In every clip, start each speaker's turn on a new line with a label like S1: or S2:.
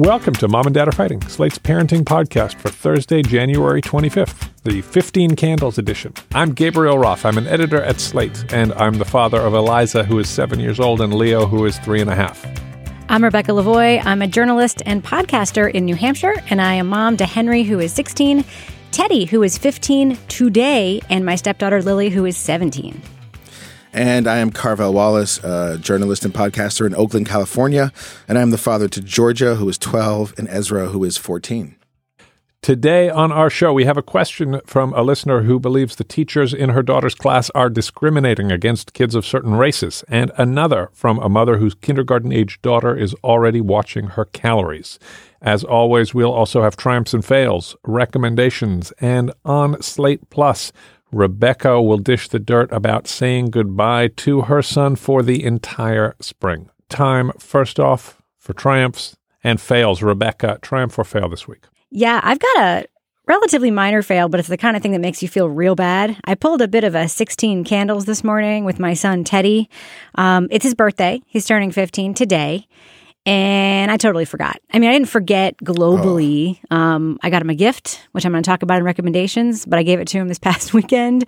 S1: Welcome to Mom and Dad Are Fighting, Slate's parenting podcast for Thursday, January 25th, the 15 Candles edition. I'm Gabriel Roth. I'm an editor at Slate, and I'm the father of Eliza, who is seven years old, and Leo, who is three and a half.
S2: I'm Rebecca Lavoie. I'm a journalist and podcaster in New Hampshire, and I am mom to Henry, who is 16, Teddy, who is 15 today, and my stepdaughter Lily, who is 17.
S3: And I am Carvell Wallace, a journalist and podcaster in Oakland, California. And I'm the father to Georgia, who is 12, and Ezra, who is 14.
S1: Today on our show, we have a question from a listener who believes the teachers in her daughter's class are discriminating against kids of certain races, and another from a mother whose kindergarten age daughter is already watching her calories. As always, we'll also have triumphs and fails, recommendations, and on Slate Plus, Rebecca will dish the dirt about saying goodbye to her son for the entire spring. Time, first off, for triumphs and fails. Rebecca, triumph or fail this week?
S2: Yeah, I've got a relatively minor fail, but it's the kind of thing that makes you feel real bad. I pulled a bit of a 16 candles this morning with my son Teddy. Um, it's his birthday. He's turning 15 today. And I totally forgot. I mean, I didn't forget globally. Oh. Um, I got him a gift, which I'm going to talk about in recommendations, but I gave it to him this past weekend.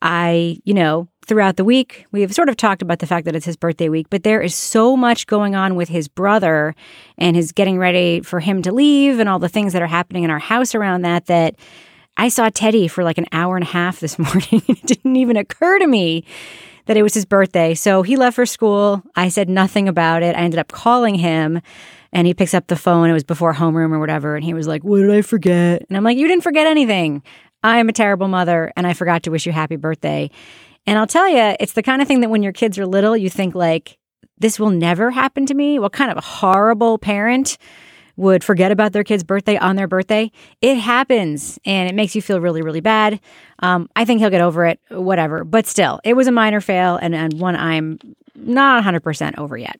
S2: I, you know, throughout the week, we've sort of talked about the fact that it's his birthday week, but there is so much going on with his brother and his getting ready for him to leave and all the things that are happening in our house around that, that I saw Teddy for like an hour and a half this morning. it didn't even occur to me that it was his birthday. So he left for school. I said nothing about it. I ended up calling him and he picks up the phone. It was before homeroom or whatever. And he was like, What did I forget? And I'm like, You didn't forget anything. I am a terrible mother and I forgot to wish you happy birthday. And I'll tell you, it's the kind of thing that when your kids are little, you think like, this will never happen to me. What kind of horrible parent would forget about their kid's birthday on their birthday. It happens and it makes you feel really, really bad. Um, I think he'll get over it, whatever. But still, it was a minor fail and, and one I'm not 100% over yet.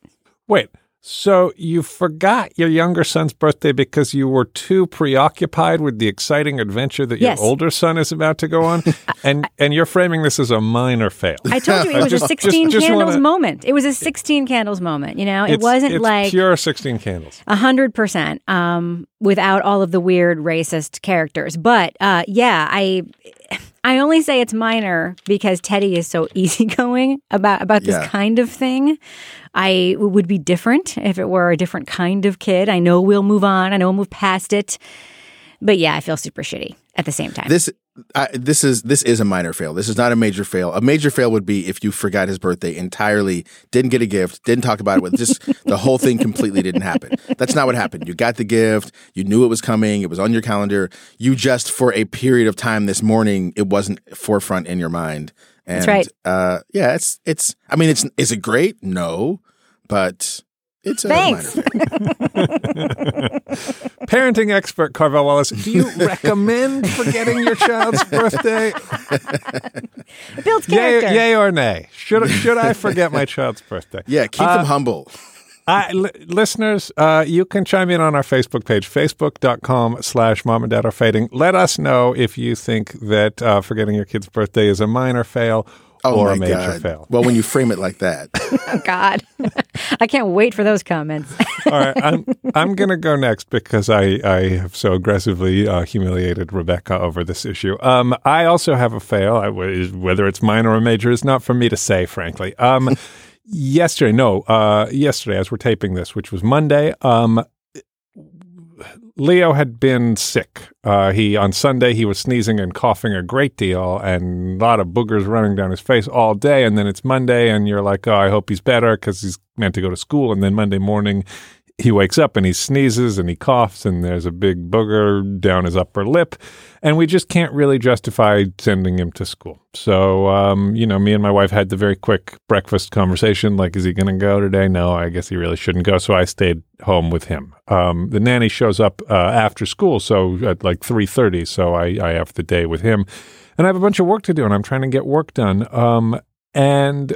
S1: Wait, so you forgot your younger son's birthday because you were too preoccupied with the exciting adventure that
S2: yes.
S1: your older son is about to go on, and and you're framing this as a minor fail.
S2: I told you it was just, a 16 just, candles wanna, moment. It was a 16 candles moment. You know, it wasn't
S1: it's
S2: like
S1: pure 16 candles.
S2: A hundred percent, um, without all of the weird racist characters. But uh, yeah, I. I only say it's minor because Teddy is so easygoing about about this yeah. kind of thing. I would be different if it were a different kind of kid. I know we'll move on. I know we'll move past it. But yeah, I feel super shitty at the same time.
S3: This I, this is this is a minor fail. This is not a major fail. A major fail would be if you forgot his birthday entirely, didn't get a gift, didn't talk about it with just the whole thing completely didn't happen. That's not what happened. You got the gift, you knew it was coming, it was on your calendar. You just for a period of time this morning, it wasn't forefront in your mind.
S2: And, That's right.
S3: Uh, yeah, it's it's. I mean, it's is it great? No, but it's a
S2: Thanks.
S1: Parenting expert Carvell Wallace, do you recommend forgetting your child's birthday?
S2: Builds character.
S1: Yay, yay or nay? Should should I forget my child's birthday?
S3: Yeah, keep uh, them humble.
S1: I, l- listeners, uh, you can chime in on our Facebook page, facebook.com slash mom and dad are fighting. Let us know if you think that uh, forgetting your kid's birthday is a minor fail
S3: Oh
S1: or a major
S3: God.
S1: fail.
S3: Well, when you frame it like that,
S2: Oh God, I can't wait for those comments.
S1: All right, I'm I'm gonna go next because I I have so aggressively uh, humiliated Rebecca over this issue. Um, I also have a fail. I, whether it's minor or major is not for me to say, frankly. Um, yesterday, no, uh, yesterday as we're taping this, which was Monday, um, Leo had been sick. Uh, he on Sunday he was sneezing and coughing a great deal, and a lot of boogers running down his face all day. And then it's Monday, and you're like, "Oh, I hope he's better," because he's meant to go to school. And then Monday morning, he wakes up and he sneezes and he coughs, and there's a big booger down his upper lip, and we just can't really justify sending him to school. So, um, you know, me and my wife had the very quick breakfast conversation, like, "Is he going to go today?" No, I guess he really shouldn't go. So I stayed home with him. Um, the nanny shows up uh, after school, so at like three thirty. So I, I have the day with him, and I have a bunch of work to do, and I'm trying to get work done. Um, and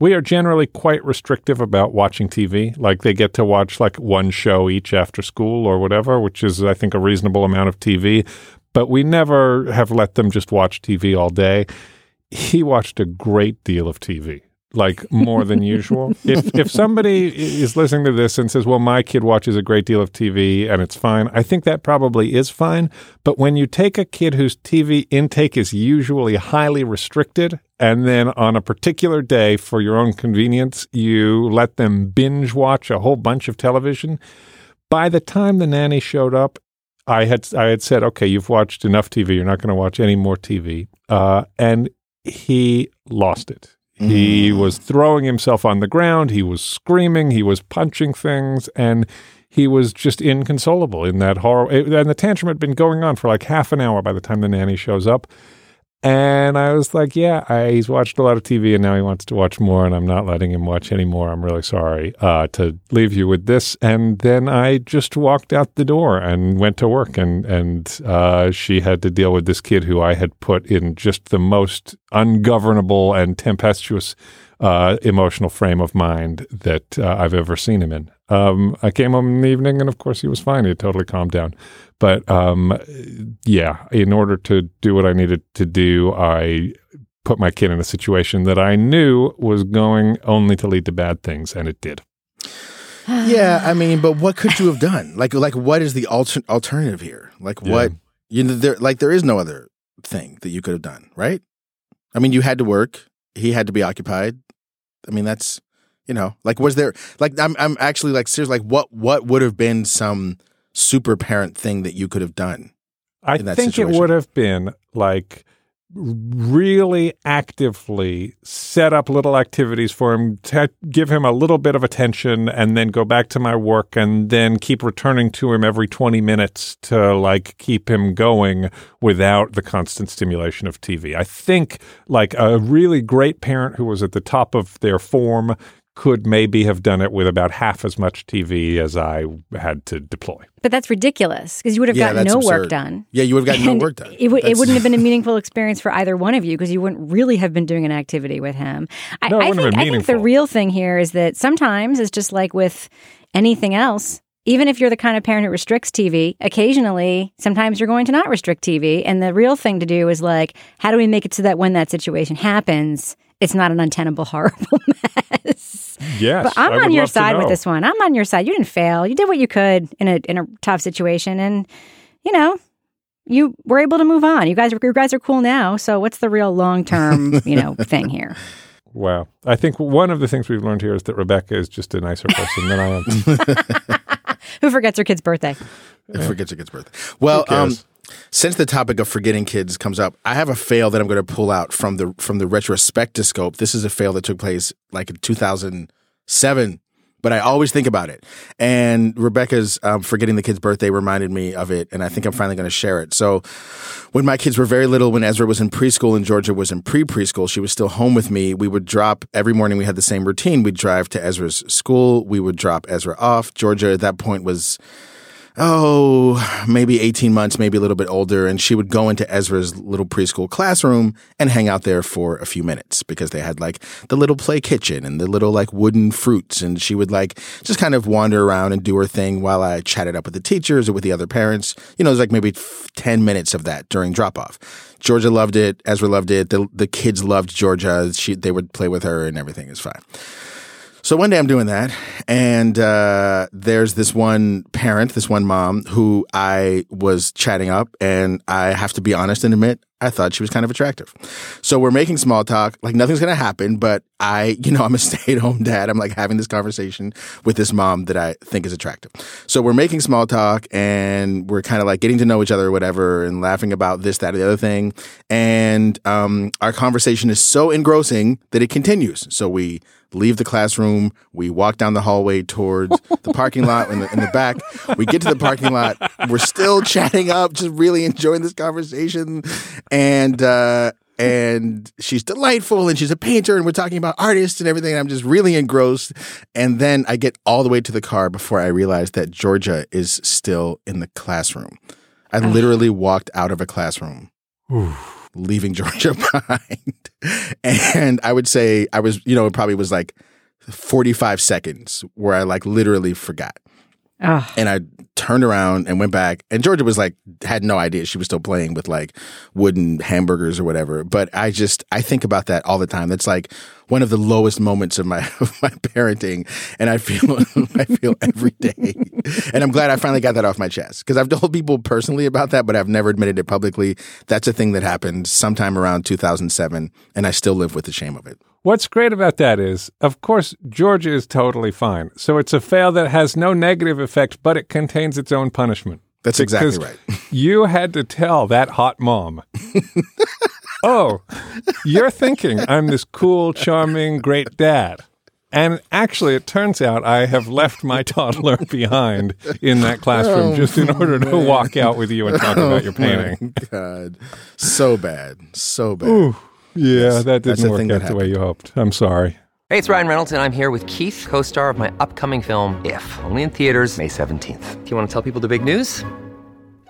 S1: we are generally quite restrictive about watching TV. Like they get to watch like one show each after school or whatever, which is I think a reasonable amount of TV. But we never have let them just watch TV all day. He watched a great deal of TV like more than usual. if if somebody is listening to this and says, "Well, my kid watches a great deal of TV and it's fine," I think that probably is fine. But when you take a kid whose TV intake is usually highly restricted, and then on a particular day for your own convenience, you let them binge watch a whole bunch of television. By the time the nanny showed up, I had I had said, "Okay, you've watched enough TV. You're not going to watch any more TV," uh, and he lost it. He was throwing himself on the ground. He was screaming. He was punching things, and he was just inconsolable in that horror. And the tantrum had been going on for like half an hour by the time the nanny shows up. And I was like, "Yeah, I, he's watched a lot of TV, and now he wants to watch more, and I'm not letting him watch anymore. I'm really sorry uh, to leave you with this." And then I just walked out the door and went to work, and and uh, she had to deal with this kid who I had put in just the most ungovernable and tempestuous uh, emotional frame of mind that uh, I've ever seen him in. Um, I came home in the evening, and of course, he was fine. He had totally calmed down. But um, yeah, in order to do what I needed to do, I put my kid in a situation that I knew was going only to lead to bad things, and it did.
S3: yeah. I mean, but what could you have done? Like, like what is the alter- alternative here? Like, what you know, there like there is no other thing that you could have done, right? I mean, you had to work. He had to be occupied. I mean, that's you know, like was there like I'm I'm actually like seriously like what what would have been some super parent thing that you could have done?
S1: I
S3: in that
S1: think
S3: situation.
S1: it would have been like really actively set up little activities for him to give him a little bit of attention and then go back to my work and then keep returning to him every 20 minutes to like keep him going without the constant stimulation of TV. I think like a really great parent who was at the top of their form could maybe have done it with about half as much TV as I had to deploy.
S2: But that's ridiculous because you would have
S3: Yeah,
S2: gotten no
S3: absurd.
S2: work done.
S3: Yeah, you would have gotten no work done.
S2: It, would, it
S3: That's-
S2: wouldn't have been a meaningful experience for either one of you because you wouldn't really have been doing an activity with him. I,
S1: No, it
S2: I
S1: wouldn't have
S2: think,
S1: been
S2: I think the real thing here is that sometimes it's just like with anything else. Even if you're the kind of parent who restricts TV, occasionally, sometimes you're going to not restrict TV. And the real thing to do is like, how do we make it so that when that situation happens, it's not an untenable, horrible mess?
S1: Yes.
S2: But I'm
S1: I
S2: on
S1: would
S2: your side with this one. I'm on your side. You didn't fail. You did what you could in a in a tough situation, and you know you were able to move on. You guys, you guys are cool now. So what's the real long term you know thing here?
S1: Wow. I think one of the things we've learned here is that Rebecca is just a nicer person than I am.
S2: Who forgets her kid's birthday?
S3: Who forgets her kid's birthday. Well, um, since the topic of forgetting kids comes up, I have a fail that I'm going to pull out from the from the retrospectoscope. This is a fail that took place like in 2007, but I always think about it. And Rebecca's um, forgetting the kid's birthday reminded me of it, and I think I'm finally going to share it. So, when my kids were very little, when Ezra was in preschool and Georgia was in pre preschool, she was still home with me. We would drop every morning. We had the same routine. We'd drive to Ezra's school. We would drop Ezra off. Georgia at that point was oh, maybe 18 months, maybe a little bit older. And she would go into Ezra's little preschool classroom and hang out there for a few minutes because they had like the little play kitchen and the little like wooden fruits. And she would like just kind of wander around and do her thing while I chatted up with the teachers or with the other parents. You know, it was like maybe 10 minutes of that during drop off. Georgia loved it. Ezra loved it. The, the kids loved Georgia. She, they would play with her and everything is fine. So one day I'm doing that, and uh, there's this one parent, this one mom, who I was chatting up, and I have to be honest and admit I thought she was kind of attractive. So we're making small talk, like nothing's gonna happen, but I, you know, I'm a stay at home dad. I'm like having this conversation with this mom that I think is attractive. So we're making small talk, and we're kind of like getting to know each other or whatever, and laughing about this, that, or the other thing. And um, our conversation is so engrossing that it continues. So we leave the classroom. We walk down the hallway towards the parking lot in the, in the back. We get to the parking lot. We're still chatting up, just really enjoying this conversation. And, uh, and she's delightful and she's a painter and we're talking about artists and everything. And I'm just really engrossed. And then I get all the way to the car before I realize that Georgia is still in the classroom. I mm. literally walked out of a classroom. leaving Georgia behind. And I would say I was, you know, it probably was like 45 seconds where I like literally forgot.
S2: Oh,
S3: And I turned around and went back, and Georgia was like, had no idea she was still playing with like wooden hamburgers or whatever. But I just, I think about that all the time. That's like one of the lowest moments of my of my parenting, and I feel, I feel every day. And I'm glad I finally got that off my chest because I've told people personally about that, but I've never admitted it publicly. That's a thing that happened sometime around 2007, and I still live with the shame of it.
S1: What's great about that is, of course, Georgia is totally fine. So it's a fail that has no negative effect, but it contains its own punishment.
S3: That's exactly right.
S1: You had to tell that hot mom, oh, you're thinking I'm this cool, charming, great dad. And actually, it turns out I have left my toddler behind in that classroom oh, just in order to walk out with you and talk about your oh, painting.
S3: God, so bad, so bad.
S1: Ooh, yeah,
S3: Yes,
S1: that didn't work out the way you hoped. I'm sorry.
S4: Hey, it's Ryan Reynolds, and I'm here with Keith, co star of my upcoming film, If, only in theaters, May 17th. Do you want to tell people the big news?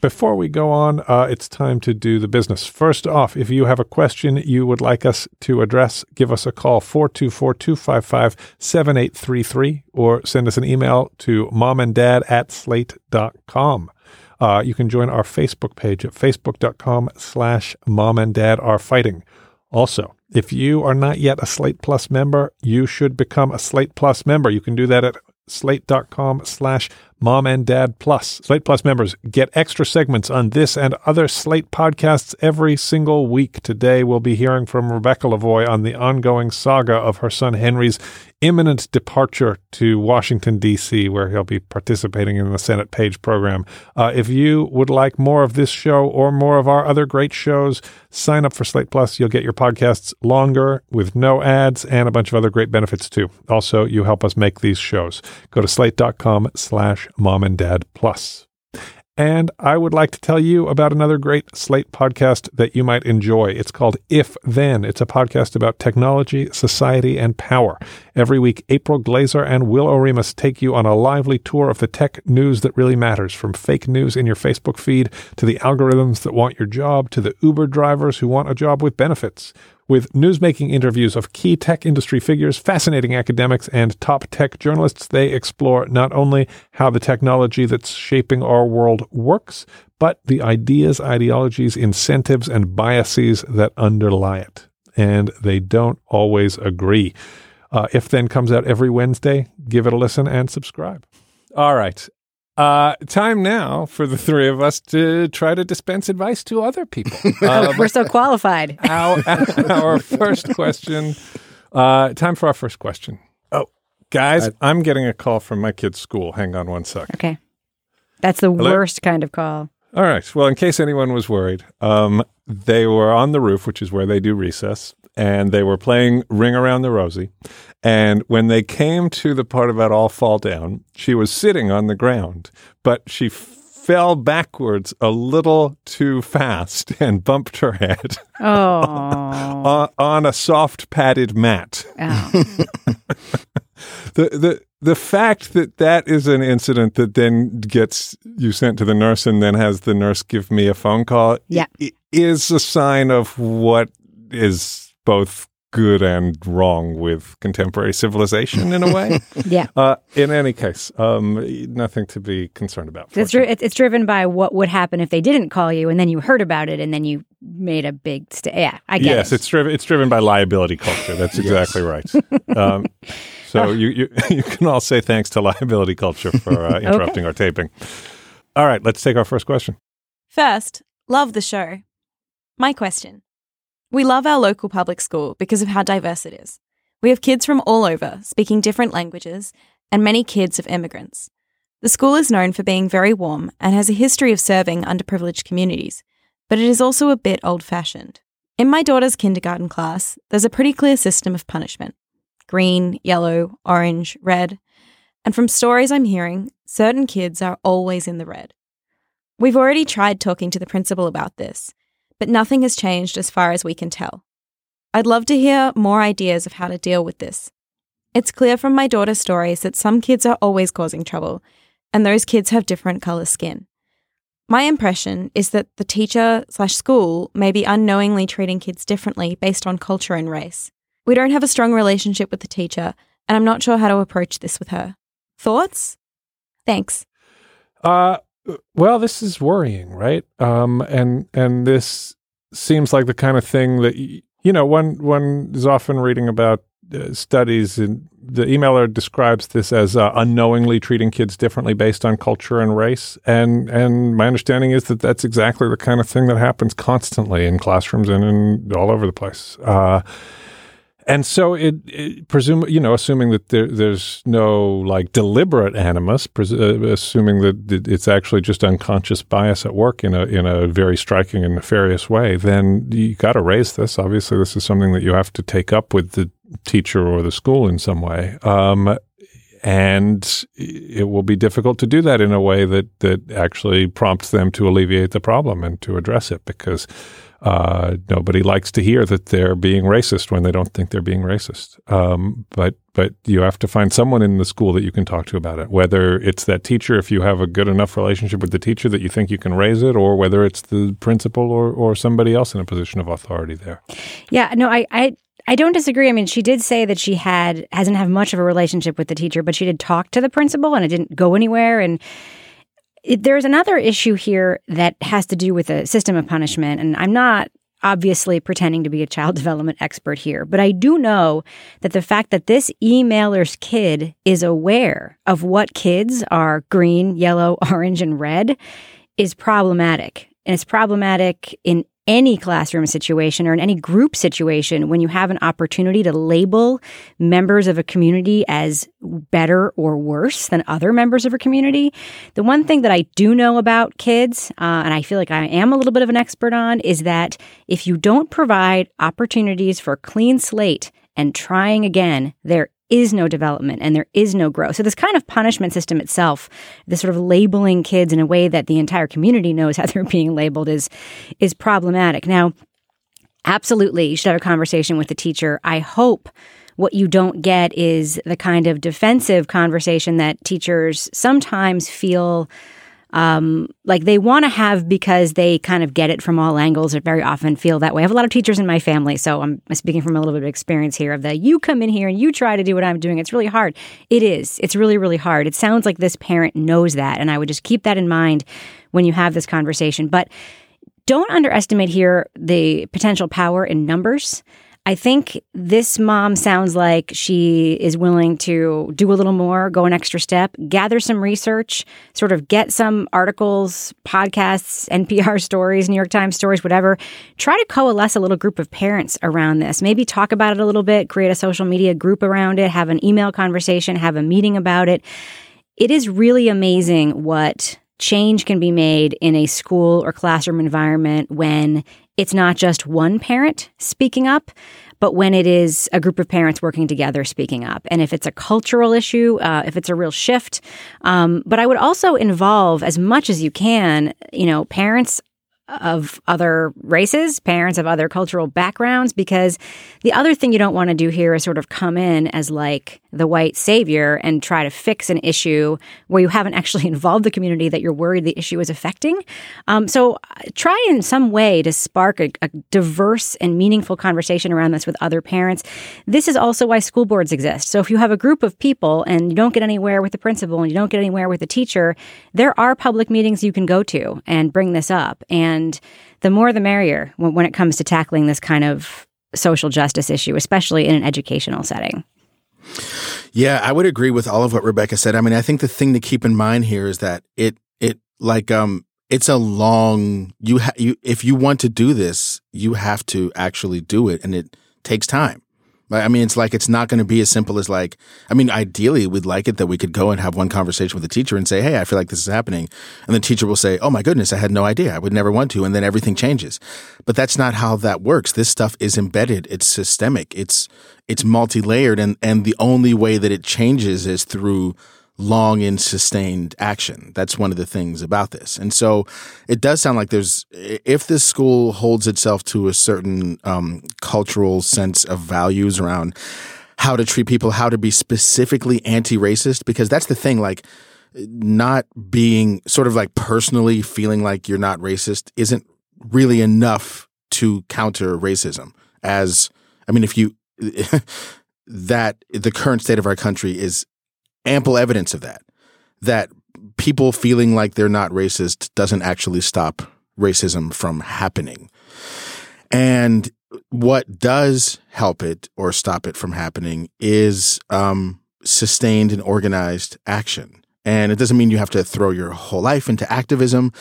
S1: Before we go on, uh, it's time to do the business. First off, if you have a question you would like us to address, give us a call 424 255 7833 or send us an email to momanddad at slate.com. Uh, you can join our Facebook page at facebook.com slash mom and dad are fighting. Also, if you are not yet a Slate Plus member, you should become a Slate Plus member. You can do that at slate.com slash mom and dad plus. Slate Plus members get extra segments on this and other Slate podcasts every single week. Today, we'll be hearing from Rebecca Lavoie on the ongoing saga of her son Henry's imminent departure to Washington, D.C., where he'll be participating in the Senate Page program. Uh, if you would like more of this show or more of our other great shows, sign up for Slate Plus. You'll get your podcasts longer with no ads and a bunch of other great benefits too. Also, you help us make these shows. Go to slate.com slash mom and dad plus. And I would like to tell you about another great Slate podcast that you might enjoy. It's called If Then. It's a podcast about technology, society, and power. Every week, April Glaser and Will Oremus take you on a lively tour of the tech news that really matters, from fake news in your Facebook feed to the algorithms that want your job to the Uber drivers who want a job with benefits. With newsmaking interviews of key tech industry figures, fascinating academics, and top tech journalists, they explore not only how the technology that's shaping our world works, but the ideas, ideologies, incentives, and biases that underlie it. And they don't always agree. Uh, if Then comes out every Wednesday, give it a listen and subscribe. All right. Uh, time now for the three of us to try to dispense advice to other people. Uh,
S2: we're so qualified.
S1: our, our first question. Uh, time for our first question. Oh, guys, I, am getting a call from my kid's school. Hang on one sec.
S2: Okay. That's the
S1: Hello?
S2: worst kind of call.
S1: All right. Well, in case anyone was worried, um, they were on the roof, which is where they do recess, and they were playing Ring Around the Rosie. And when they came to the part about all fall down, she was sitting on the ground, but she fell backwards a little too fast and bumped her head
S2: Oh.
S1: on, on a soft padded mat.
S2: oh.
S1: the the the fact that that is an incident that then gets you sent to the nurse and then has the nurse give me a phone call
S2: Yeah.
S1: is a sign of what is both good and wrong with contemporary civilization in a way.
S2: Yeah.
S1: uh, in any case, um, nothing to be concerned about.
S2: It's, dri- it's it's driven by what would happen if they didn't call you and then you heard about it and then you made a big st- yeah I get
S1: yes,
S2: it.
S1: it's driven. It's driven by liability culture. That's exactly right. Um, so you, you you can all say thanks to liability culture for uh, interrupting our taping. All right, let's take our first question.
S5: First, love the show. My question We love our local public school because of how diverse it is. We have kids from all over speaking different languages and many kids of immigrants. The school is known for being very warm and has a history of serving underprivileged communities, but it is also a bit old fashioned. In my daughter's kindergarten class, there's a pretty clear system of punishment green, yellow, orange, red. And from stories I'm hearing, certain kids are always in the red. We've already tried talking to the principal about this, but nothing has changed as far as we can tell. I'd love to hear more ideas of how to deal with this. It's clear from my daughter's stories that some kids are always causing trouble, and those kids have different colour skin. My impression is that the teacher slash school may be unknowingly treating kids differently based on culture and race. We don't have a strong relationship with the teacher, and I'm not sure how to approach this with her. Thoughts? Thanks.
S1: Uh, well, this is worrying, right? Um, and and this seems like the kind of thing that you know one one is often reading about uh, studies, and the emailer describes this as uh, unknowingly treating kids differently based on culture and race. And and my understanding is that that's exactly the kind of thing that happens constantly in classrooms and in all over the place. Uh, and so it, it presume you know assuming that there, there's no like deliberate animus pres- uh, assuming that it's actually just unconscious bias at work in a in a very striking and nefarious way then you got to raise this. Obviously this is something that you have to take up with the teacher or the school in some way. Um, and it will be difficult to do that in a way that that actually prompts them to alleviate the problem and to address it because uh, nobody likes to hear that they're being racist when they don't think they're being racist. Um, but but you have to find someone in the school that you can talk to about it. Whether it's that teacher, if you have a good enough relationship with the teacher that you think you can raise it, or whether it's the principal or or somebody else in a position of authority there.
S2: Yeah, no, I, I I don't disagree. I mean, she did say that she had hasn't have much of a relationship with the teacher, but she did talk to the principal, and it didn't go anywhere. And there's another issue here that has to do with a system of punishment, and I'm not obviously pretending to be a child development expert here, but I do know that the fact that this emailer's kid is aware of what kids are green, yellow, orange, and red is problematic. And it's problematic in any classroom situation or in any group situation when you have an opportunity to label members of a community as better or worse than other members of a community. The one thing that I do know about kids, uh, and I feel like I am a little bit of an expert on, is that if you don't provide opportunities for clean slate and trying again, there is no development and there is no growth. So this kind of punishment system itself, this sort of labeling kids in a way that the entire community knows how they're being labeled is is problematic. Now, absolutely, you should have a conversation with the teacher. I hope what you don't get is the kind of defensive conversation that teachers sometimes feel um, like they want to have because they kind of get it from all angles or very often feel that way. I have a lot of teachers in my family, so I'm speaking from a little bit of experience here of the you come in here and you try to do what I'm doing. It's really hard. It is. It's really, really hard. It sounds like this parent knows that. And I would just keep that in mind when you have this conversation. But don't underestimate here the potential power in numbers. I think this mom sounds like she is willing to do a little more, go an extra step, gather some research, sort of get some articles, podcasts, NPR stories, New York Times stories, whatever. Try to coalesce a little group of parents around this. Maybe talk about it a little bit, create a social media group around it, have an email conversation, have a meeting about it. It is really amazing what change can be made in a school or classroom environment when it's not just one parent speaking up, but when it is a group of parents working together speaking up. And if it's a cultural issue, uh, if it's a real shift. Um, but I would also involve as much as you can, you know, parents of other races, parents of other cultural backgrounds, because the other thing you don't want to do here is sort of come in as like the white savior and try to fix an issue where you haven't actually involved the community that you're worried the issue is affecting. Um, so uh, try in some way to spark a, a diverse and meaningful conversation around this with other parents. This is also why school boards exist. So if you have a group of people and you don't get anywhere with the principal and you don't get anywhere with the teacher, there are public meetings you can go to and bring this up. And the more the merrier when, when it comes to tackling this kind of social justice issue, especially in an educational setting.
S3: Yeah, I would agree with all of what Rebecca said. I mean, I think the thing to keep in mind here is that it it like um it's a long you ha- you if you want to do this, you have to actually do it and it takes time. I mean, it's like it's not going to be as simple as like. I mean, ideally, we'd like it that we could go and have one conversation with the teacher and say, "Hey, I feel like this is happening," and the teacher will say, "Oh my goodness, I had no idea. I would never want to," and then everything changes. But that's not how that works. This stuff is embedded. It's systemic. It's it's multi-layered, and and the only way that it changes is through long and sustained action. That's one of the things about this. And so it does sound like there's, if this school holds itself to a certain um, cultural sense of values around how to treat people, how to be specifically anti racist, because that's the thing, like, not being sort of like personally feeling like you're not racist isn't really enough to counter racism. As, I mean, if you, that the current state of our country is ample evidence of that. That people feeling like they're not racist doesn't actually stop racism from happening. And what does help it or stop it from happening is um, sustained and organized action. And it doesn't mean you have to throw your whole life into activism,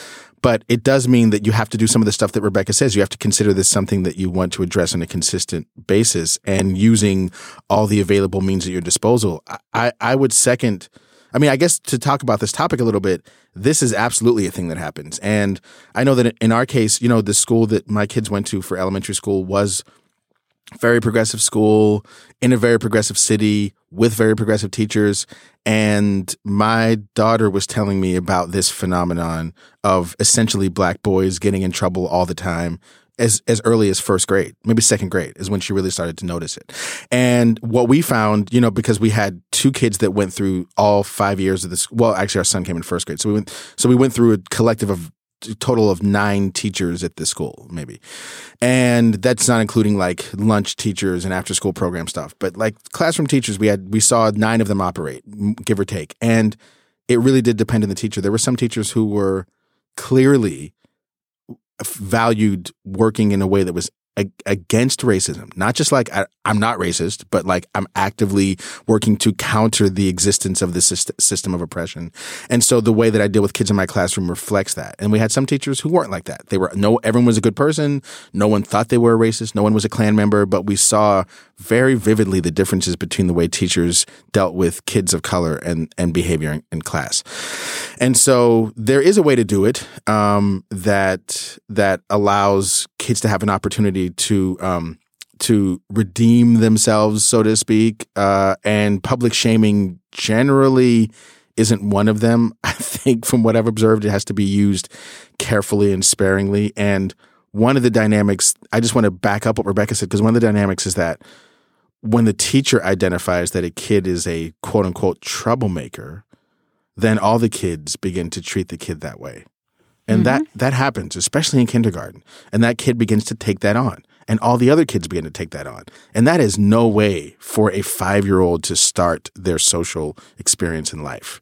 S3: but it does mean that you have to do some of the stuff that Rebecca says. You have to consider this something that you want to address on a consistent basis and using all the available means at your disposal. I, I would second, I mean, I guess to talk about this topic a little bit, this is absolutely a thing that happens. And I know that in our case, you know, the school that my kids went to for elementary school was very progressive school in a very progressive city with very progressive teachers. And my daughter was telling me about this phenomenon of essentially black boys getting in trouble all the time as as early as first grade, maybe second grade is when she really started to notice it. And what we found, you know, because we had two kids that went through all five years of this. Well, actually, our son came in first grade, so we went. So we went through a collective of total of nine teachers at the school, maybe. And that's not including like lunch teachers and after school program stuff. But like classroom teachers, we had, we saw nine of them operate, give or take. And it really did depend on the teacher. There were some teachers who were clearly valued working in a way that was against racism. Not just like I, am not racist, but like I'm actively working to counter the existence of this system of oppression. And so the way that I deal with kids in my classroom reflects that. And we had some teachers who weren't like that. They were no, everyone was a good person. No one thought they were a racist. No one was a Klan member, but we saw very vividly the differences between the way teachers dealt with kids of color and, and behavior in, in class. And so there is a way to do it um, that that allows kids to have an to um, to redeem themselves, so to speak. Uh, and public shaming generally isn't one of them. I think, from what I've observed, it has to be used carefully and sparingly. And one of the dynamics, I just want to back up what Rebecca said, because one of the dynamics is that when the teacher identifies that a kid is a quote unquote troublemaker, then all the kids begin to treat the kid that way. And mm-hmm. that that happens, especially in kindergarten. And that kid begins to take that on. And all the other kids begin to take that on. And that is no way for a five year old to start their social experience in life.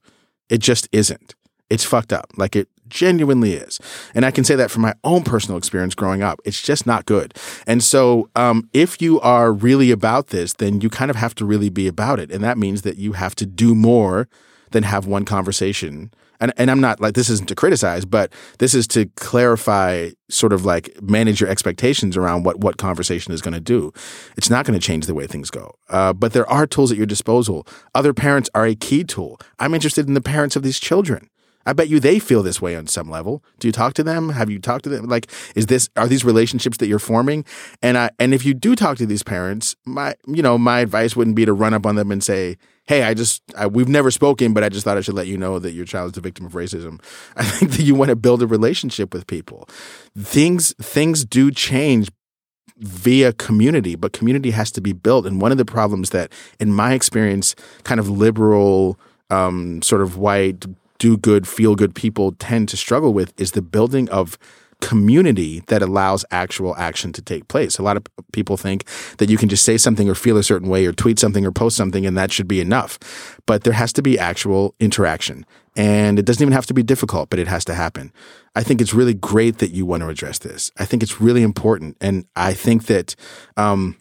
S3: It just isn't. It's fucked up. Like it genuinely is. And I can say that from my own personal experience growing up. It's just not good. And so, um, if you are really about this, then you kind of have to really be about it. And that means that you have to do more than have one conversation. And, and I'm not like, this isn't to criticize, but this is to clarify, sort of like manage your expectations around what, what conversation is going to do. It's not going to change the way things go. Uh, but there are tools at your disposal. Other parents are a key tool. I'm interested in the parents of these children. I bet you they feel this way on some level. Do you talk to them? Have you talked to them? Like, is this are these relationships that you're forming? And I and if you do talk to these parents, my you know my advice wouldn't be to run up on them and say, "Hey, I just I, we've never spoken, but I just thought I should let you know that your child is a victim of racism." I think that you want to build a relationship with people. Things things do change via community, but community has to be built. And one of the problems that, in my experience, kind of liberal, um, sort of white do good, feel good people tend to struggle with is the building of community that allows actual action to take place. A lot of people think that you can just say something or feel a certain way or tweet something or post something and that should be enough. But there has to be actual interaction. And it doesn't even have to be difficult, but it has to happen. I think it's really great that you want to address this. I think it's really important. And I think that, um,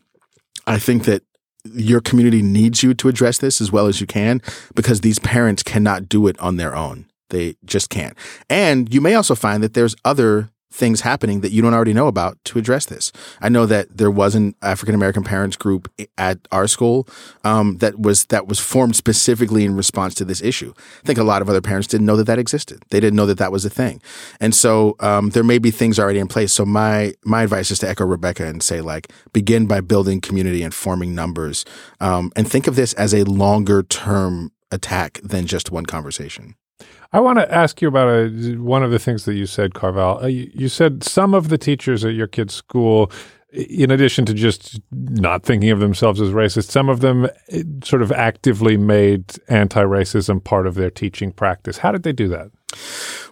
S3: I think that your community needs you to address this as well as you can because these parents cannot do it on their own. They just can't. And you may also find that there's other things happening that you don't already know about to address this. I know that there was an African American parents group at our school um, that was that was formed specifically in response to this issue. I think a lot of other parents didn't know that that existed. They didn't know that that was a thing, and so um, there may be things already in place. So my my advice is to echo Rebecca and say like begin by building community and forming numbers, um, and think of this as a longer term attack than just one conversation.
S1: I want to ask you about a, one of the things that you said, Carvell. Uh, you, you said some of the teachers at your kid's school, in addition to just not thinking of themselves as racist, some of them uh, sort of actively made anti racism part of their teaching practice. How did they do that?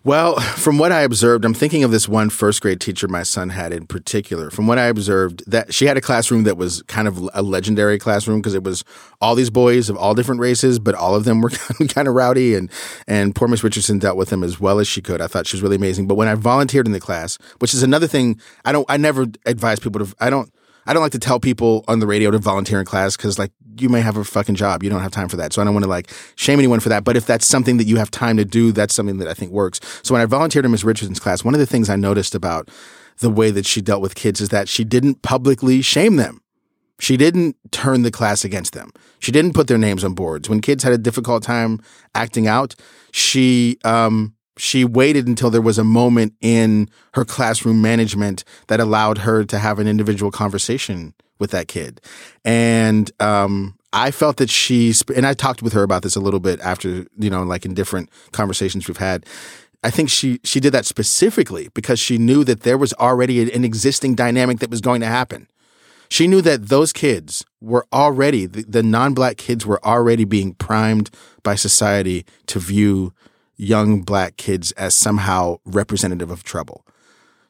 S3: Well, from what I observed, I'm thinking of this one first grade teacher my son had in particular. From what I observed, that she had a classroom that was kind of a legendary classroom because it was all these boys of all different races, but all of them were kind of rowdy and and poor Miss Richardson dealt with them as well as she could. I thought she was really amazing. But when I volunteered in the class, which is another thing, I don't I never advise people to I don't I don't like to tell people on the radio to volunteer in class because like you may have a fucking job. You don't have time for that. So I don't want to like shame anyone for that. But if that's something that you have time to do, that's something that I think works. So when I volunteered in Ms. Richardson's class, one of the things I noticed about the way that she dealt with kids is that she didn't publicly shame them. She didn't turn the class against them. She didn't put their names on boards. When kids had a difficult time acting out, she um, she waited until there was a moment in her classroom management that allowed her to have an individual conversation with that kid. And um, I felt that she, and I talked with her about this a little bit after, you know, like in different conversations we've had. I think she she did that specifically because she knew that there was already an existing dynamic that was going to happen. She knew that those kids were already the, the non-black kids were already being primed by society to view young black kids as somehow representative of trouble.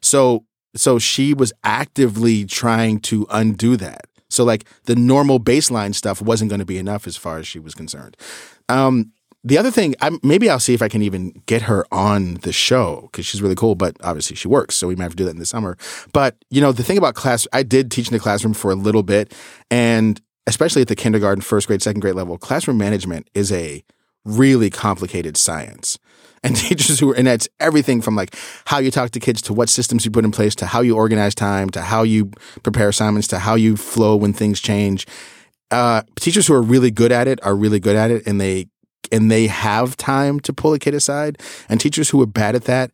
S3: So so she was actively trying to undo that. So like the normal baseline stuff wasn't going to be enough as far as she was concerned. Um, the other thing, I'm, maybe I'll see if I can even get her on the show because she's really cool. But obviously, she works, so we might have to do that in the summer. But you know, the thing about class, I did teach in the classroom for a little bit, and especially at the kindergarten, first grade, second grade level, classroom management is a really complicated science. And teachers who, are and that's everything from like how you talk to kids to what systems you put in place to how you organize time to how you prepare assignments to how you flow when things change. Uh, teachers who are really good at it are really good at it and they and they have time to pull a kid aside. And teachers who are bad at that,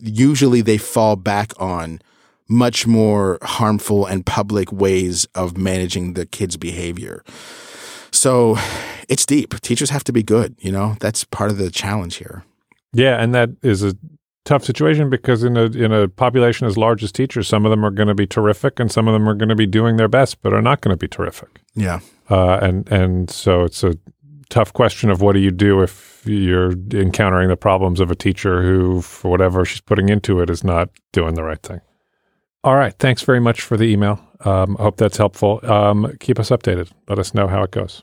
S3: usually they fall back on much more harmful and public ways of managing the kid's behavior. So it's deep. Teachers have to be good, you know? That's part of the challenge here.
S1: Yeah, and that is a tough situation because in a in a population as large as teachers, some of them are going to be terrific, and some of them are going to be doing their best, but are not going to be terrific.
S3: Yeah,
S1: uh, and and so it's a tough question of what do you do if you're encountering the problems of a teacher who, for whatever she's putting into it, is not doing the right thing. All right, thanks very much for the email. Um, I hope that's helpful. Um, keep us updated. Let us know how it goes.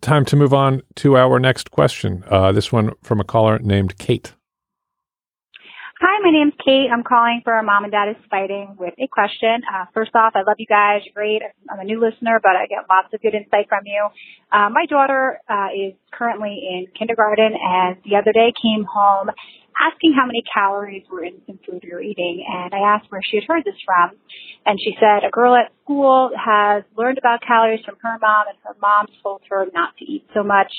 S1: Time to move on to our next question. Uh, this one from a caller named Kate.
S6: Hi, my name's Kate. I'm calling for Mom and Dad is Fighting with a question. Uh, first off, I love you guys. You're great. I'm a new listener, but I get lots of good insight from you. Uh, my daughter uh, is currently in kindergarten, and the other day came home asking how many calories were in some food were eating. And I asked where she had heard this from. And she said a girl at school has learned about calories from her mom, and her mom told her not to eat so much.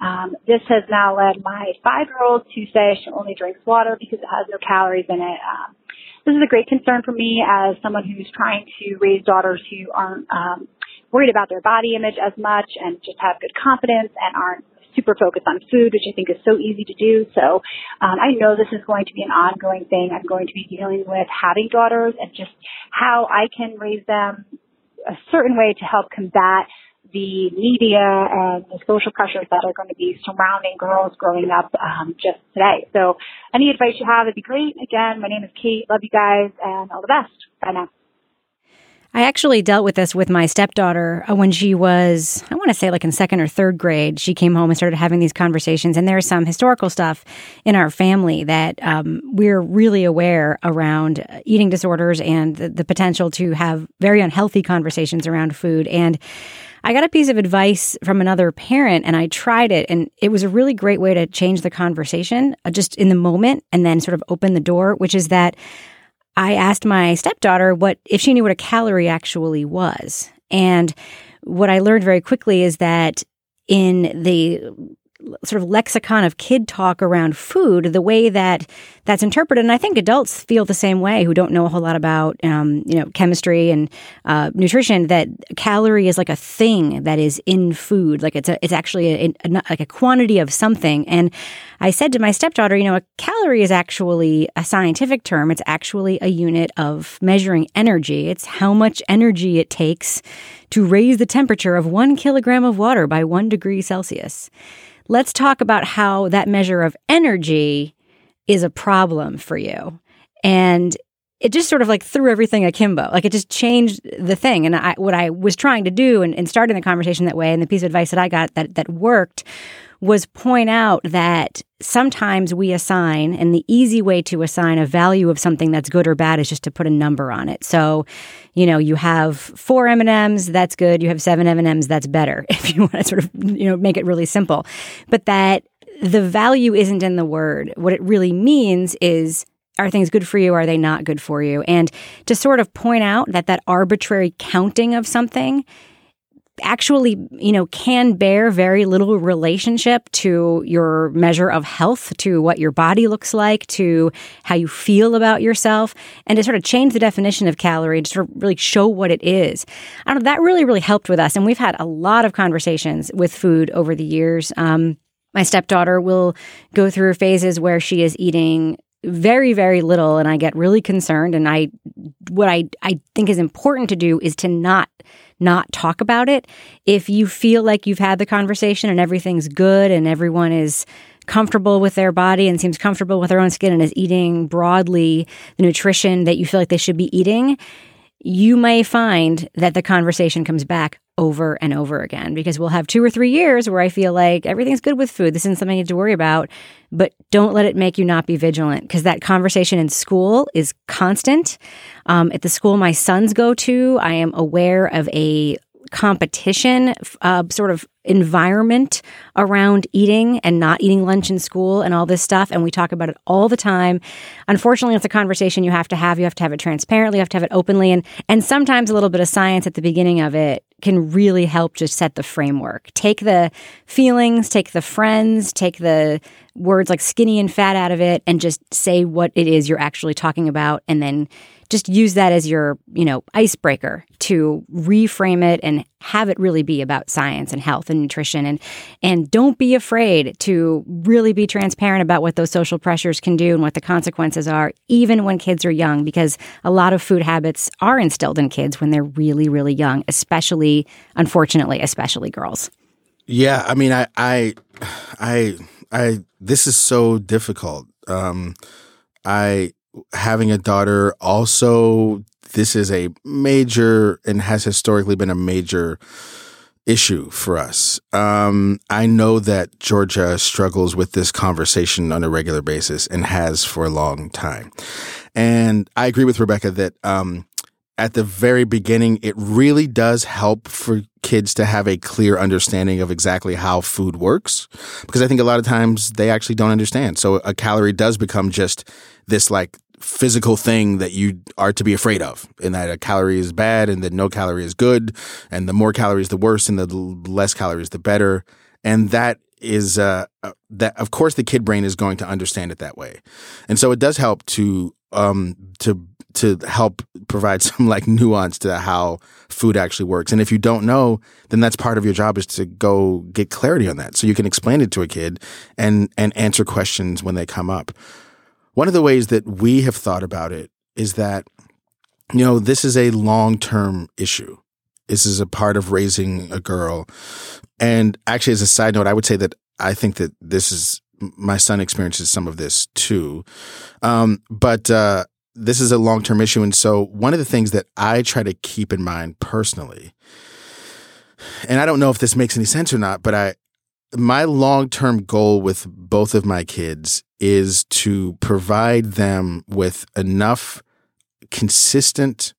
S6: Um, this has now led my five-year-old to say she only drinks water because it has no calories in it. Um, this is a great concern for me as someone who's trying to raise daughters who aren't um, worried about their body image as much and just have good confidence and aren't super focused on food, which I think is so easy to do. So um, I know this is going to be an ongoing thing. I'm going to be dealing with having daughters and just how I can raise them a certain way to help combat the media and the social pressures that are going to be surrounding girls growing up um, just today. So any advice you have would be great. Again, my name is Kate. Love you guys and all the best. Bye now.
S2: I actually dealt with this with my stepdaughter uh, when she was, I want to say like in second or third grade. She came home and started having these conversations. And there's some historical stuff in our family that um, we're really aware around uh, eating disorders and the, the potential to have very unhealthy conversations around food. And I got a piece of advice from another parent and I tried it. And it was a really great way to change the conversation uh, just in the moment and then sort of open the door, which is that I asked my stepdaughter what if she knew what a calorie actually was. And what I learned very quickly is that in the sort of lexicon of kid talk around food, the way that that's interpreted, and I think adults feel the same way who don't know a whole lot about, um, you know, chemistry and uh, nutrition. That calorie is like a thing that is in food, like it's a, it's actually a, a, like a quantity of something. And I said to my stepdaughter, you know, a calorie is actually a scientific term. It's actually a unit of measuring energy. It's how much energy it takes to raise the temperature of one kilogram of water by one degree Celsius let's talk about how that measure of energy is a problem for you. And it just sort of like threw everything akimbo. Like it just changed the thing. And I, what I was trying to do and, and starting the conversation that way, and the piece of advice that I got that that worked was point out that sometimes we assign, and the easy way to assign a value of something that's good or bad is just to put a number on it. So, you know, you have four M and M's, that's good. You have seven M and M's, that's better. If you want to sort of, you know, make it really simple, but that the value isn't in the word. What it really means is are things good for you? Are they not good for you? And to sort of point out that that arbitrary counting of something actually, you know, can bear very little relationship to your measure of health, to what your body looks like, to how you feel about yourself, and to sort of change the definition of calorie to sort of really show what it is. I don't know, that really, really helped with us. And we've had a lot of conversations with food over the years. Um, my stepdaughter will go through phases where she is eating very very little and i get really concerned and i what i i think is important to do is to not not talk about it. If you feel like you've had the conversation and everything's good and everyone is comfortable with their body and seems comfortable with their own skin and is eating broadly the nutrition that you feel like they should be eating, you may find that the conversation comes back over and over again because we'll have two or three years where I feel like everything's good with food. This isn't something you need to worry about, but don't let it make you not be vigilant because that conversation in school is constant. Um, at the school my sons go to, I am aware of a competition uh, sort of environment around eating and not eating lunch in school and all this stuff. And we talk about it all the time. Unfortunately, it's a conversation you have to have. You have to have it transparently. You have to have it openly. And, and sometimes a little bit of science at the beginning of it can really help just set the framework. Take the feelings, take the friends, take the words like skinny and fat out of it, and just say what it is you're actually talking about. And then just use that as your, you know, icebreaker to reframe it and have it really be about science and health and nutrition and and don't be afraid to really be transparent about what those social pressures can do and what the consequences are even when kids are young because a lot of food habits are instilled in kids when they're really really young especially unfortunately especially girls.
S3: Yeah, I mean I I I I this is so difficult. Um I having a daughter also this is a major and has historically been a major issue for us. Um, I know that Georgia struggles with this conversation on a regular basis and has for a long time. And I agree with Rebecca that um, at the very beginning, it really does help for kids to have a clear understanding of exactly how food works. Because I think a lot of times they actually don't understand. So a calorie does become just this like physical thing that you are to be afraid of, and that a calorie is bad and that no calorie is good, and the more calories the worse, and the less calories the better, and that is uh, uh, that of course the kid brain is going to understand it that way, and so it does help to um to to help provide some like nuance to how food actually works. And if you don't know, then that's part of your job is to go get clarity on that so you can explain it to a kid and and answer questions when they come up. One of the ways that we have thought about it is that, you know, this is a long term issue. This is a part of raising a girl. And actually, as a side note, I would say that I think that this is my son experiences some of this too. Um, but uh, this is a long term issue. And so, one of the things that I try to keep in mind personally, and I don't know if this makes any sense or not, but I, my long term goal with both of my kids is to provide them with enough consistent,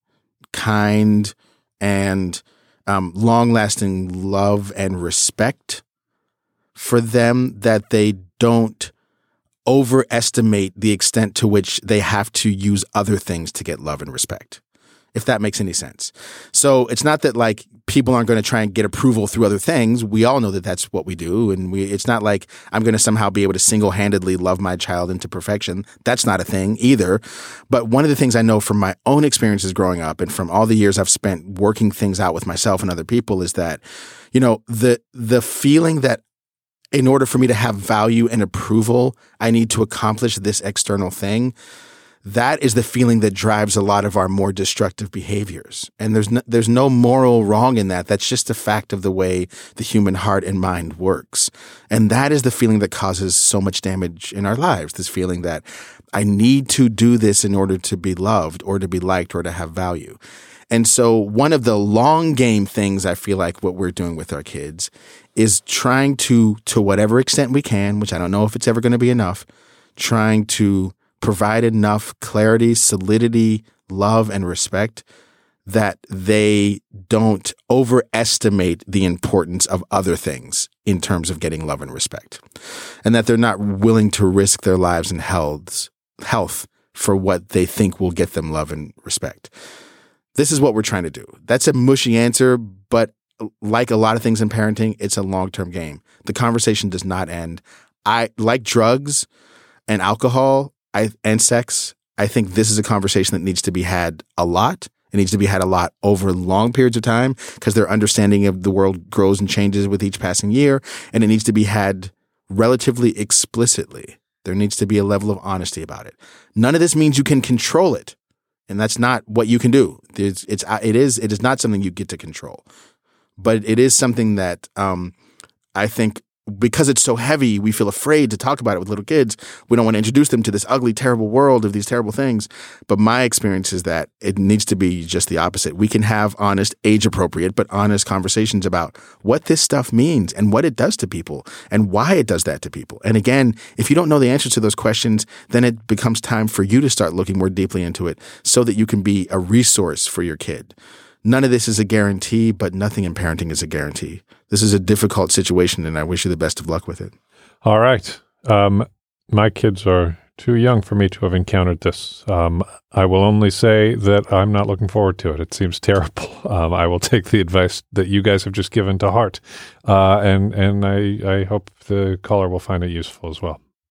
S3: kind, and um, long lasting love and respect for them that they don't overestimate the extent to which they have to use other things to get love and respect if that makes any sense. So it's not that like people aren't going to try and get approval through other things. We all know that that's what we do. And we, it's not like I'm going to somehow be able to single handedly love my child into perfection. That's not a thing either. But one of the things I know from my own experiences growing up and from all the years I've spent working things out with myself and other people is that, you know, the, the feeling that in order for me to have value and approval, I need to accomplish this external thing that is the feeling that drives a lot of our more destructive behaviors. And there's no, there's no moral wrong in that. That's just a fact of the way the human heart and mind works. And that is the feeling that causes so much damage in our lives. This feeling that I need to do this in order to be loved or to be liked or to have value. And so one of the long game things I feel like what we're doing with our kids is trying to, to whatever extent we can, which I don't know if it's ever going to be enough, trying to provide enough clarity, solidity, love, and respect that they don't overestimate the importance of other things in terms of getting love and respect. And that they're not willing to risk their lives and health, health for what they think will get them love and respect. This is what we're trying to do. That's a mushy answer, but like a lot of things in parenting, it's a long term game. The conversation does not end. I like drugs and alcohol. I, and sex, I think this is a conversation that needs to be had a lot. It needs to be had a lot over long periods of time because their understanding of the world grows and changes with each passing year. And it needs to be had relatively explicitly. There needs to be a level of honesty about it. None of this means you can control it. And that's not what you can do. It's, it's, it is, it is not something you get to control, but it is something that, um, I think because it's so heavy, we feel afraid to talk about it with little kids. We don't want to introduce them to this ugly, terrible world of these terrible things. But my experience is that it needs to be just the opposite. We can have honest, age appropriate, but honest conversations about what this stuff means and what it does to people and why it does that to people. And again, if you don't know the answers to those questions, then it becomes time for you to start looking more deeply into it so that you can be a resource for your kid. None of this is a guarantee, but nothing in parenting is a guarantee. This is a difficult situation, and I wish you the best of luck with it.
S1: All right. Um, my kids are too young for me to have encountered this. Um, I will only say that I'm not looking forward to it. It seems terrible. Um, I will take the advice that you guys have just given to heart, uh, and and I I hope the caller will find it useful as well.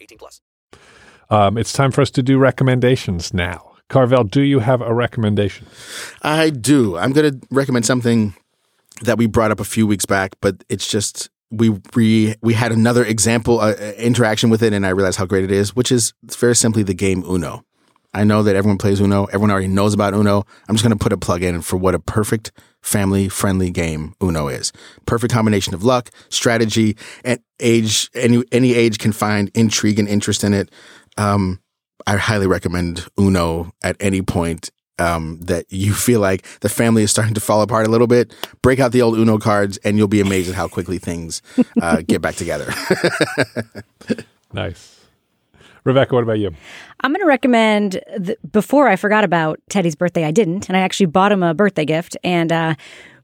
S1: 18 plus. Um, it's time for us to do recommendations now. Carvell, do you have a recommendation?
S3: I do. I'm going to recommend something that we brought up a few weeks back, but it's just we we we had another example uh, interaction with it, and I realized how great it is, which is very simply the game Uno. I know that everyone plays Uno. Everyone already knows about Uno. I'm just going to put a plug in for what a perfect family friendly game Uno is. Perfect combination of luck, strategy, and age. Any any age can find intrigue and interest in it. Um, I highly recommend Uno at any point um, that you feel like the family is starting to fall apart a little bit, break out the old Uno cards, and you'll be amazed at how quickly things uh, get back together.
S1: nice. Rebecca, what about you?
S2: I'm going to recommend. The, before I forgot about Teddy's birthday, I didn't, and I actually bought him a birthday gift. And uh,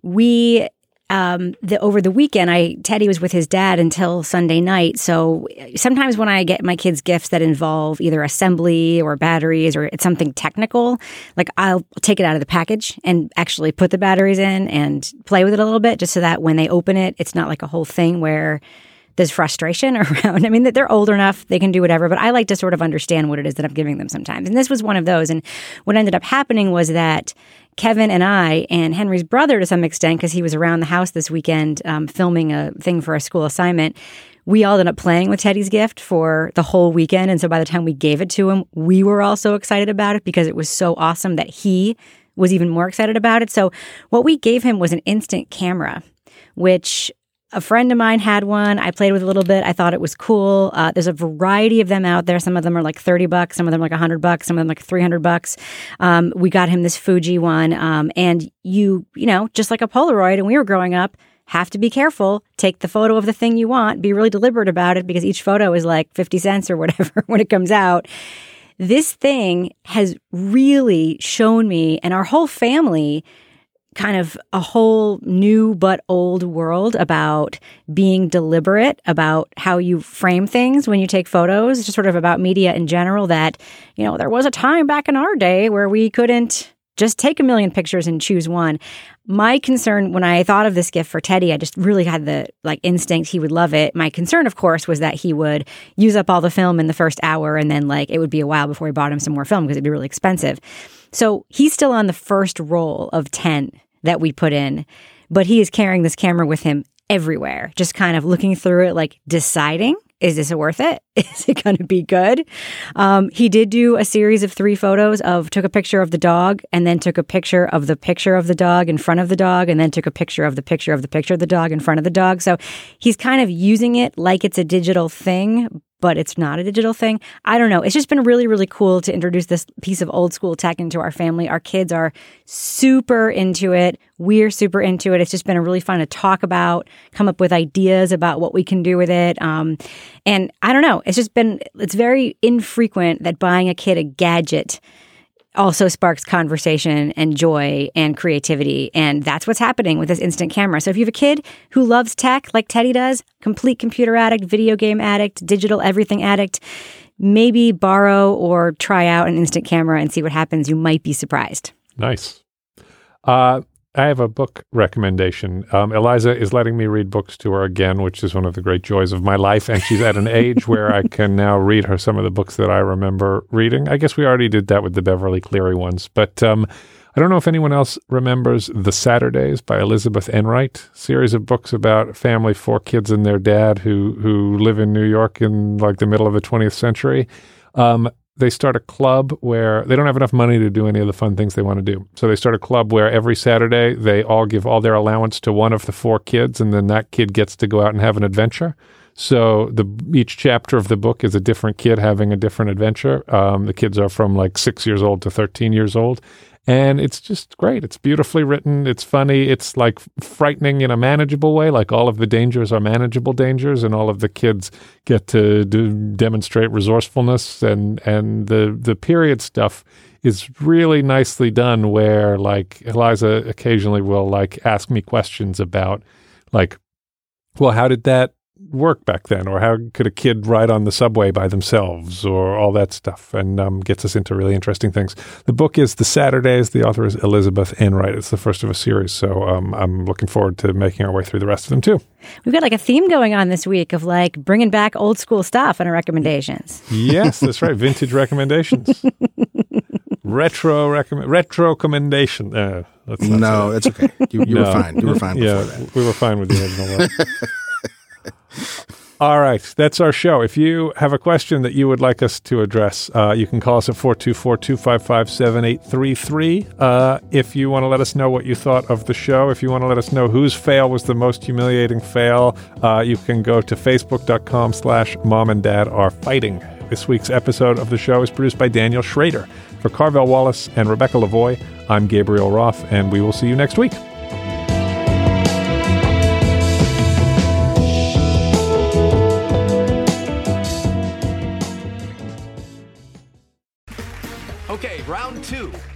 S2: we um, the over the weekend, I Teddy was with his dad until Sunday night. So sometimes when I get my kids gifts that involve either assembly or batteries or it's something technical, like I'll take it out of the package and actually put the batteries in and play with it a little bit, just so that when they open it, it's not like a whole thing where there's frustration around. I mean, they're older enough, they can do whatever, but I like to sort of understand what it is that I'm giving them sometimes. And this was one of those. And what ended up happening was that Kevin and I, and Henry's brother to some extent, because he was around the house this weekend um, filming a thing for a school assignment, we all ended up playing with Teddy's gift for the whole weekend. And so by the time we gave it to him, we were all so excited about it because it was so awesome that he was even more excited about it. So what we gave him was an instant camera, which a friend of mine had one. I played with a little bit. I thought it was cool. Uh, there's a variety of them out there. Some of them are like 30 bucks, some of them like 100 bucks, some of them like 300 bucks. Um, we got him this Fuji one. Um, and you, you know, just like a Polaroid, and we were growing up, have to be careful. Take the photo of the thing you want. Be really deliberate about it because each photo is like 50 cents or whatever when it comes out. This thing has really shown me and our whole family kind of a whole new but old world about being deliberate about how you frame things when you take photos, just sort of about media in general. That, you know, there was a time back in our day where we couldn't just take a million pictures and choose one. My concern when I thought of this gift for Teddy, I just really had the like instinct he would love it. My concern, of course, was that he would use up all the film in the first hour and then like it would be a while before we bought him some more film because it'd be really expensive. So he's still on the first roll of 10 that we put in, but he is carrying this camera with him everywhere, just kind of looking through it, like deciding is this worth it? Is it going to be good? Um, he did do a series of three photos of took a picture of the dog and then took a picture of the picture of the dog in front of the dog and then took a picture of the picture of the picture of the dog in front of the dog. So he's kind of using it like it's a digital thing, but it's not a digital thing. I don't know. It's just been really, really cool to introduce this piece of old school tech into our family. Our kids are super into it. We're super into it. It's just been really fun to talk about, come up with ideas about what we can do with it. Um, and I don't know. It's just been, it's very infrequent that buying a kid a gadget also sparks conversation and joy and creativity. And that's what's happening with this instant camera. So if you have a kid who loves tech like Teddy does, complete computer addict, video game addict, digital everything addict, maybe borrow or try out an instant camera and see what happens. You might be surprised.
S1: Nice. Uh, I have a book recommendation. Um, Eliza is letting me read books to her again, which is one of the great joys of my life. And she's at an age where I can now read her some of the books that I remember reading. I guess we already did that with the Beverly Cleary ones. But um, I don't know if anyone else remembers The Saturdays by Elizabeth Enright, series of books about a family, four kids and their dad who, who live in New York in like the middle of the 20th century. Um, they start a club where they don't have enough money to do any of the fun things they want to do. So they start a club where every Saturday they all give all their allowance to one of the four kids, and then that kid gets to go out and have an adventure. So the each chapter of the book is a different kid having a different adventure. Um, the kids are from like six years old to thirteen years old, and it's just great. It's beautifully written. It's funny. It's like frightening in a manageable way. Like all of the dangers are manageable dangers, and all of the kids get to demonstrate resourcefulness. And and the the period stuff is really nicely done. Where like Eliza occasionally will like ask me questions about like, well, how did that work back then, or how could a kid ride on the subway by themselves, or all that stuff, and um, gets us into really interesting things. The book is The Saturdays. The author is Elizabeth Enright. It's the first of a series, so um, I'm looking forward to making our way through the rest of them too.
S2: We've got like a theme going on this week of like bringing back old school stuff in our recommendations.
S1: Yes, that's right. Vintage recommendations. retro recommend retro recommendation. Uh, Let's
S3: No,
S1: say
S3: that's okay. You, you were fine. You were fine
S1: yeah,
S3: that.
S1: we were fine with the original one. All right, that's our show. If you have a question that you would like us to address, uh, you can call us at 424 255 7833. Uh, If you want to let us know what you thought of the show, if you want to let us know whose fail was the most humiliating fail, uh, you can go to facebook.com slash mom and dad are fighting. This week's episode of the show is produced by Daniel Schrader. For Carvell Wallace and Rebecca Lavoie, I'm Gabriel Roth, and we will see you next week.